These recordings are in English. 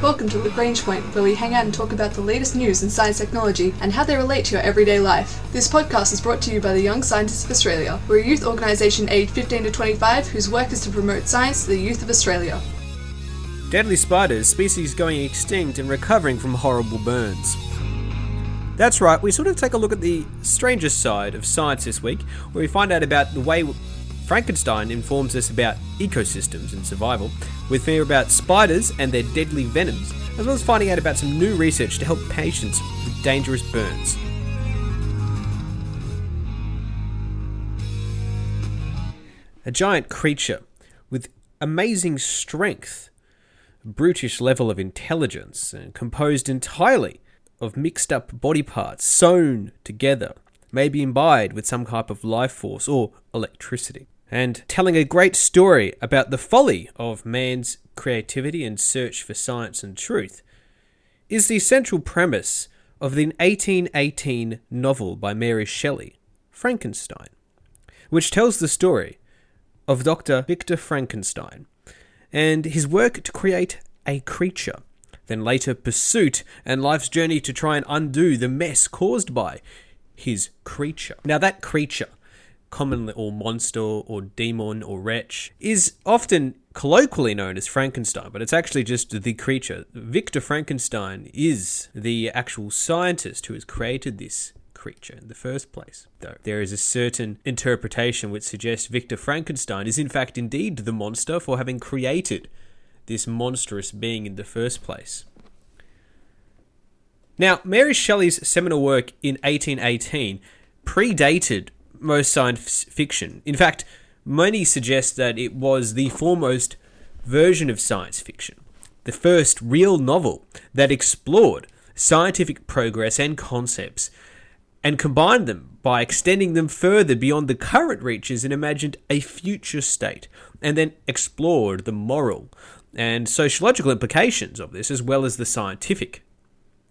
Welcome to Lagrange Point, where we hang out and talk about the latest news in science technology and how they relate to your everyday life. This podcast is brought to you by the Young Scientists of Australia. We're a youth organisation aged 15 to 25 whose work is to promote science to the youth of Australia. Deadly spiders, species going extinct and recovering from horrible burns. That's right, we sort of take a look at the strangest side of science this week, where we find out about the way Frankenstein informs us about ecosystems and survival, with fear about spiders and their deadly venoms, as well as finding out about some new research to help patients with dangerous burns. A giant creature with amazing strength, brutish level of intelligence, and composed entirely of mixed up body parts sewn together, may be imbibed with some type of life force or electricity and telling a great story about the folly of man's creativity and search for science and truth, is the central premise of the 1818 novel by Mary Shelley, Frankenstein, which tells the story of Dr. Victor Frankenstein and his work to create a creature, then later pursuit and life's journey to try and undo the mess caused by his creature. Now, that creature commonly or monster or demon or wretch, is often colloquially known as Frankenstein, but it's actually just the creature. Victor Frankenstein is the actual scientist who has created this creature in the first place. Though there is a certain interpretation which suggests Victor Frankenstein is in fact indeed the monster for having created this monstrous being in the first place. Now, Mary Shelley's seminal work in 1818 predated most science fiction. In fact, many suggest that it was the foremost version of science fiction, the first real novel that explored scientific progress and concepts and combined them by extending them further beyond the current reaches and imagined a future state, and then explored the moral and sociological implications of this as well as the scientific.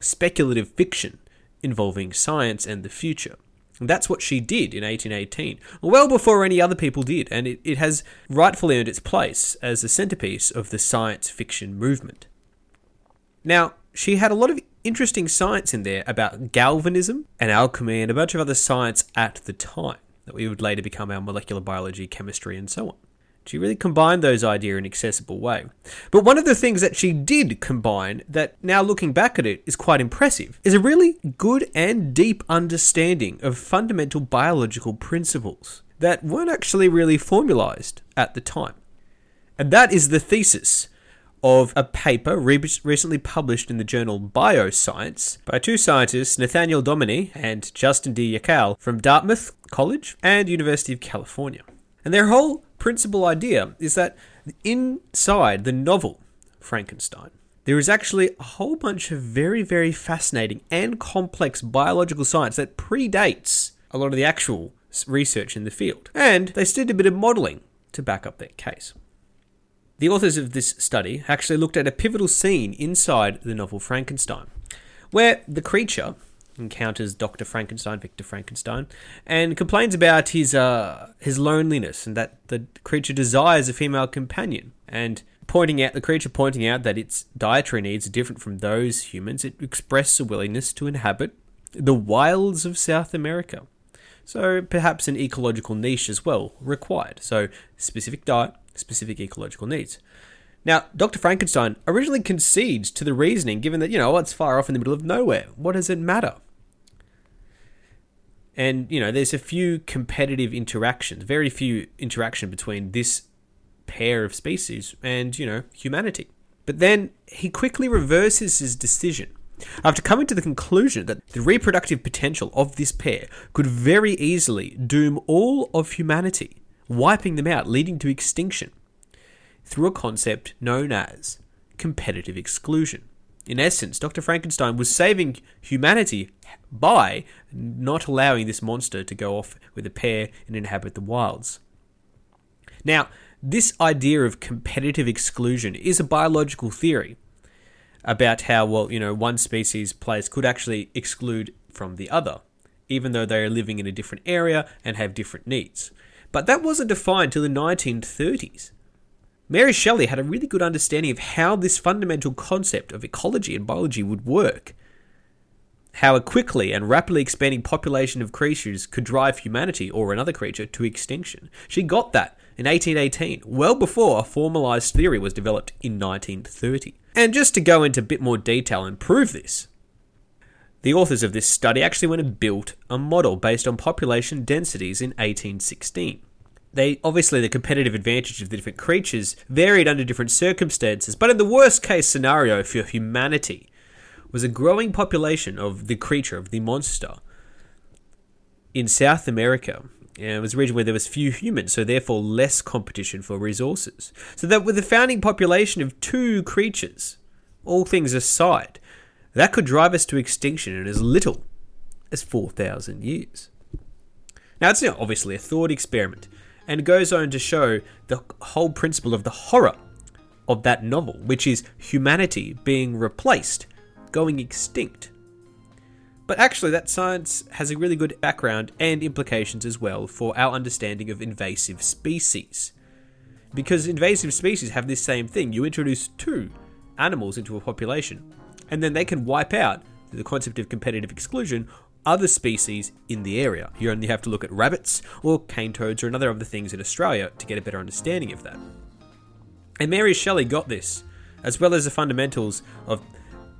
Speculative fiction involving science and the future. And that's what she did in 1818, well before any other people did, and it, it has rightfully earned its place as the centerpiece of the science fiction movement. Now, she had a lot of interesting science in there about galvanism and alchemy and a bunch of other science at the time that we would later become our molecular biology, chemistry, and so on. She really combined those ideas in an accessible way. But one of the things that she did combine, that now looking back at it is quite impressive, is a really good and deep understanding of fundamental biological principles that weren't actually really formalized at the time. And that is the thesis of a paper re- recently published in the journal Bioscience by two scientists, Nathaniel Dominy and Justin D. Yeakel from Dartmouth College and University of California. And their whole principal idea is that inside the novel Frankenstein, there is actually a whole bunch of very, very fascinating and complex biological science that predates a lot of the actual research in the field. And they did a bit of modelling to back up their case. The authors of this study actually looked at a pivotal scene inside the novel Frankenstein, where the creature, encounters Dr. Frankenstein, Victor Frankenstein, and complains about his uh, his loneliness and that the creature desires a female companion. And pointing out the creature pointing out that its dietary needs are different from those humans, it expresses a willingness to inhabit the wilds of South America. So perhaps an ecological niche as well required. So specific diet, specific ecological needs. Now, Dr. Frankenstein originally concedes to the reasoning given that, you know, it's far off in the middle of nowhere. What does it matter? And, you know, there's a few competitive interactions, very few interaction between this pair of species and, you know, humanity. But then he quickly reverses his decision after coming to the conclusion that the reproductive potential of this pair could very easily doom all of humanity, wiping them out, leading to extinction, through a concept known as competitive exclusion. In essence, Dr. Frankenstein was saving humanity by not allowing this monster to go off with a pair and inhabit the wilds. Now, this idea of competitive exclusion is a biological theory about how, well, you know, one species place could actually exclude from the other, even though they are living in a different area and have different needs. But that wasn't defined till the 1930s. Mary Shelley had a really good understanding of how this fundamental concept of ecology and biology would work. How a quickly and rapidly expanding population of creatures could drive humanity or another creature to extinction. She got that in 1818, well before a formalized theory was developed in 1930. And just to go into a bit more detail and prove this, the authors of this study actually went and built a model based on population densities in 1816 they obviously the competitive advantage of the different creatures varied under different circumstances, but in the worst case scenario for humanity was a growing population of the creature of the monster in South America. And it was a region where there was few humans, so therefore less competition for resources. So that with a founding population of two creatures, all things aside, that could drive us to extinction in as little as 4,000 years. Now, it's obviously a thought experiment, and goes on to show the whole principle of the horror of that novel, which is humanity being replaced, going extinct. But actually, that science has a really good background and implications as well for our understanding of invasive species. Because invasive species have this same thing you introduce two animals into a population, and then they can wipe out, through the concept of competitive exclusion, other species in the area. You only have to look at rabbits or cane toads or another of the things in Australia to get a better understanding of that. And Mary Shelley got this, as well as the fundamentals of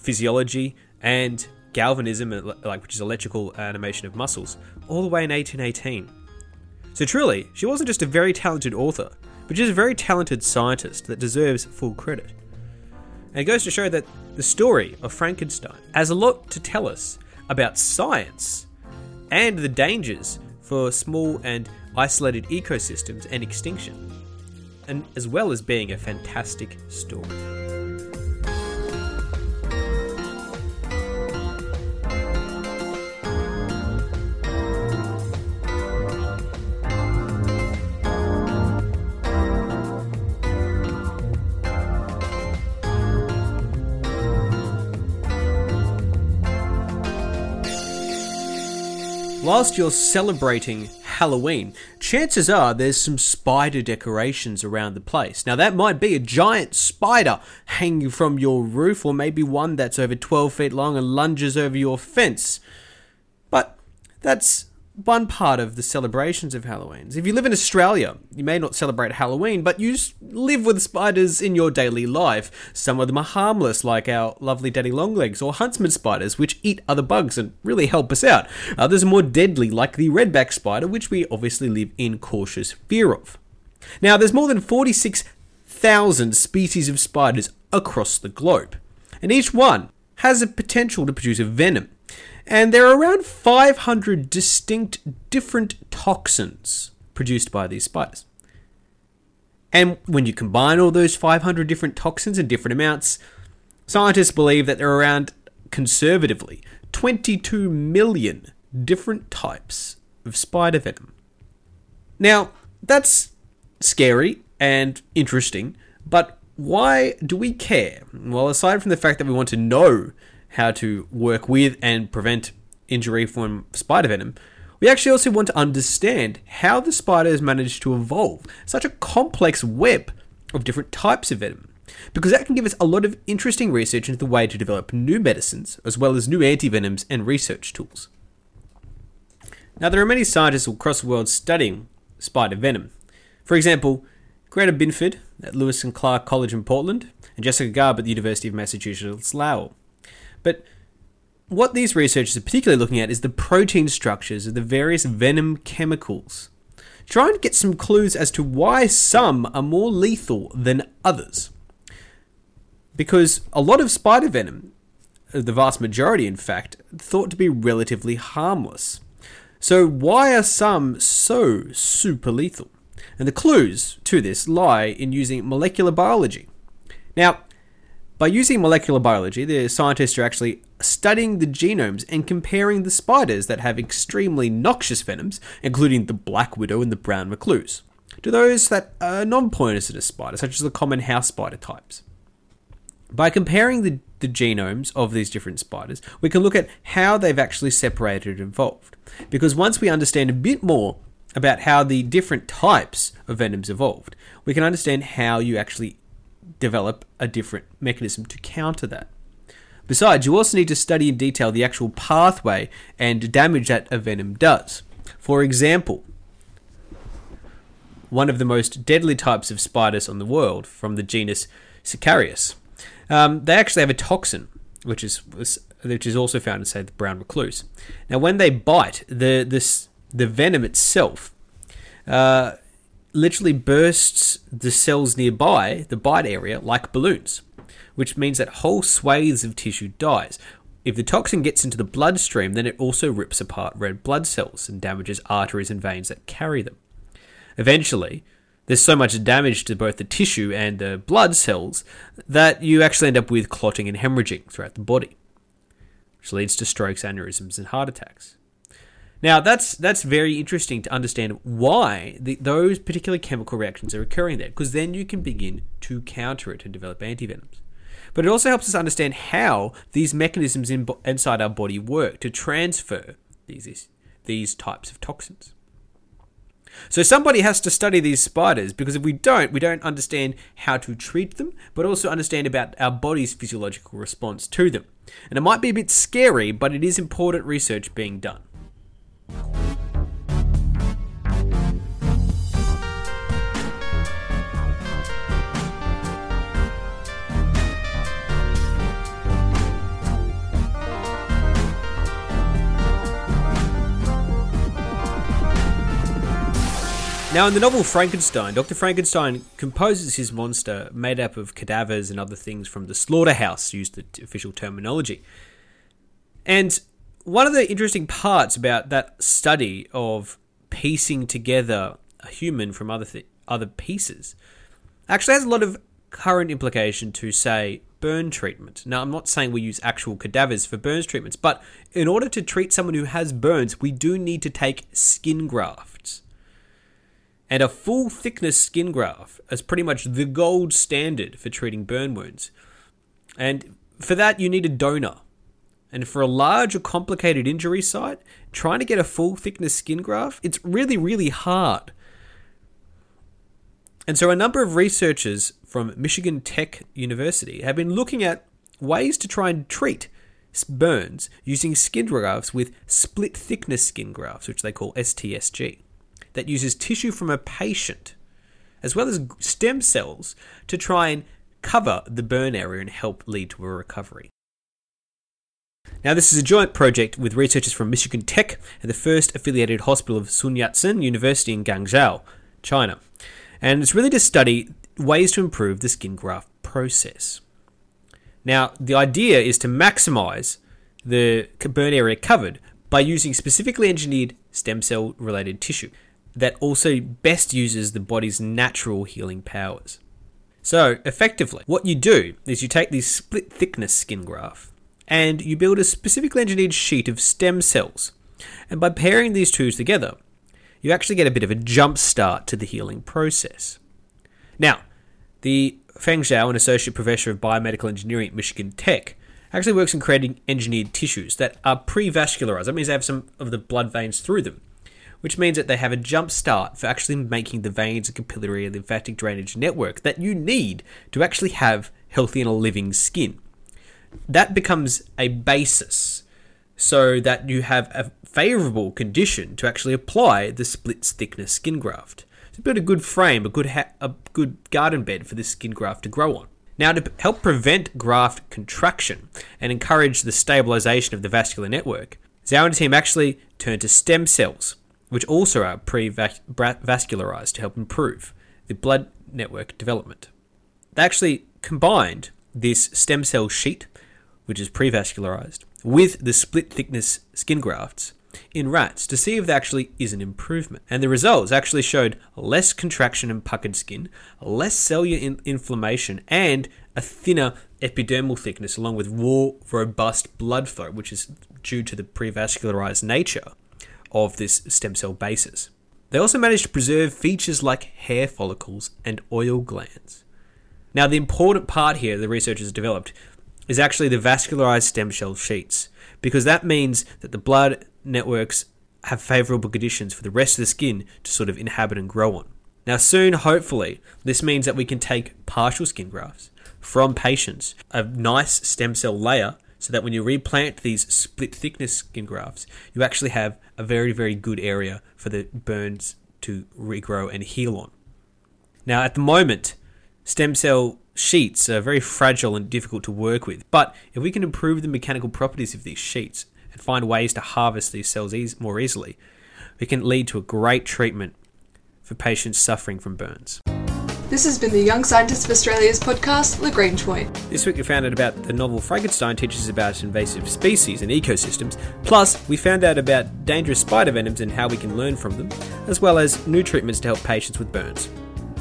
physiology and galvanism, like which is electrical animation of muscles, all the way in 1818. So truly, she wasn't just a very talented author, but she's a very talented scientist that deserves full credit. And it goes to show that the story of Frankenstein has a lot to tell us about science and the dangers for small and isolated ecosystems and extinction, and as well as being a fantastic story. Whilst you're celebrating Halloween, chances are there's some spider decorations around the place. Now, that might be a giant spider hanging from your roof, or maybe one that's over 12 feet long and lunges over your fence. But that's one part of the celebrations of Halloween. If you live in Australia, you may not celebrate Halloween, but you live with spiders in your daily life. Some of them are harmless, like our lovely daddy longlegs or huntsman spiders, which eat other bugs and really help us out. Others are more deadly, like the redback spider, which we obviously live in cautious fear of. Now, there's more than 46,000 species of spiders across the globe, and each one has a potential to produce a venom. And there are around 500 distinct different toxins produced by these spiders. And when you combine all those 500 different toxins in different amounts, scientists believe that there are around, conservatively, 22 million different types of spider venom. Now, that's scary and interesting, but why do we care? Well, aside from the fact that we want to know how to work with and prevent injury from spider venom, we actually also want to understand how the spider has managed to evolve such a complex web of different types of venom. Because that can give us a lot of interesting research into the way to develop new medicines, as well as new antivenoms and research tools. Now, there are many scientists across the world studying spider venom. For example, Greta Binford at Lewis and Clark College in Portland, and Jessica Garb at the University of Massachusetts Lowell. But what these researchers are particularly looking at is the protein structures of the various venom chemicals, trying to get some clues as to why some are more lethal than others. Because a lot of spider venom, the vast majority in fact, thought to be relatively harmless. So, why are some so super lethal? And the clues to this lie in using molecular biology. Now, by using molecular biology, the scientists are actually studying the genomes and comparing the spiders that have extremely noxious venoms, including the black widow and the brown recluse, to those that are non poisonous spiders, such as the common house spider types. By comparing the, the genomes of these different spiders, we can look at how they've actually separated and evolved. Because once we understand a bit more about how the different types of venoms evolved, we can understand how you actually develop a different mechanism to counter that. Besides, you also need to study in detail the actual pathway and damage that a venom does. For example, one of the most deadly types of spiders on the world, from the genus Sicarius, um, they actually have a toxin, which is which is also found in, say, the brown recluse. Now, when they bite, the this the venom itself uh, literally bursts the cells nearby the bite area like balloons, which means that whole swathes of tissue dies. If the toxin gets into the bloodstream, then it also rips apart red blood cells and damages arteries and veins that carry them. Eventually, there's so much damage to both the tissue and the blood cells that you actually end up with clotting and hemorrhaging throughout the body, which leads to strokes, aneurysms, and heart attacks. Now, that's that's very interesting to understand why the, those particular chemical reactions are occurring there, because then you can begin to counter it and develop antivenoms. But it also helps us understand how these mechanisms in, inside our body work to transfer these these types of toxins. So somebody has to study these spiders because if we don't, we don't understand how to treat them, but also understand about our body's physiological response to them. And it might be a bit scary, but it is important research being done. Now, in the novel Frankenstein, Dr. Frankenstein composes his monster made up of cadavers and other things from the slaughterhouse, used the official terminology. And one of the interesting parts about that study of piecing together a human from other th- other pieces actually has a lot of current implication to say burn treatment. Now, I'm not saying we use actual cadavers for burns treatments, but in order to treat someone who has burns, we do need to take skin grafts. And a full thickness skin graft is pretty much the gold standard for treating burn wounds. And for that, you need a donor. And for a large or complicated injury site, trying to get a full thickness skin graft, it's really, really hard. And so a number of researchers from Michigan Tech University have been looking at ways to try and treat burns using skin grafts with split thickness skin grafts, which they call STSG that uses tissue from a patient, as well as stem cells, to try and cover the burn area and help lead to a recovery. Now, this is a joint project with researchers from Michigan Tech and the first affiliated hospital of Sun Yat sen University in Guangzhou, China. And it's really to study ways to improve the skin graft process. Now, the idea is to maximize the burn area covered by using specifically engineered stem cell related tissue that also best uses the body's natural healing powers. So, effectively, what you do is you take this split thickness skin graft and you build a specifically engineered sheet of stem cells. And by pairing these two together, you actually get a bit of a jump start to the healing process. Now, the Feng Zhao, an associate professor of biomedical engineering at Michigan Tech, actually works in creating engineered tissues that are pre-vascularized. That means they have some of the blood veins through them which means that they have a jump start for actually making the veins and capillary and lymphatic drainage network that you need to actually have healthy and a living skin. That becomes a basis so that you have a favorable condition to actually apply the split thickness skin graft. To build a good frame, a good ha- a good garden bed for this skin graft to grow on. Now, to help prevent graft contraction and encourage the stabilization of the vascular network, Zhao and team actually turned to stem cells which also are pre-vascularized to help improve the blood network development. They actually combined this stem cell sheet, which is pre-vascularized, with the split thickness skin grafts in rats to see if there actually is an improvement. And the results actually showed less contraction and puckered skin, less cellular in- inflammation, and a thinner epidermal thickness, along with more robust blood flow, which is due to the pre-vascularized nature of this stem cell basis. They also managed to preserve features like hair follicles and oil glands. Now, the important part here the researchers developed is actually the vascularized stem cell sheets, because that means that the blood networks have favourable conditions for the rest of the skin to sort of inhabit and grow on. Now, soon, hopefully, this means that we can take partial skin grafts from patients, a nice stem cell layer, so that when you replant these split thickness skin grafts, you actually have a very, very good area for the burns to regrow and heal on. Now, at the moment, stem cell sheets are very fragile and difficult to work with, but if we can improve the mechanical properties of these sheets and find ways to harvest these cells eas- more easily, it can lead to a great treatment for patients suffering from burns. This has been the Young Scientists of Australia's podcast, Lagrange Point. This week we found out about the novel Frankenstein teaches about invasive species and ecosystems. Plus, we found out about dangerous spider venoms and how we can learn from them, as well as new treatments to help patients with burns.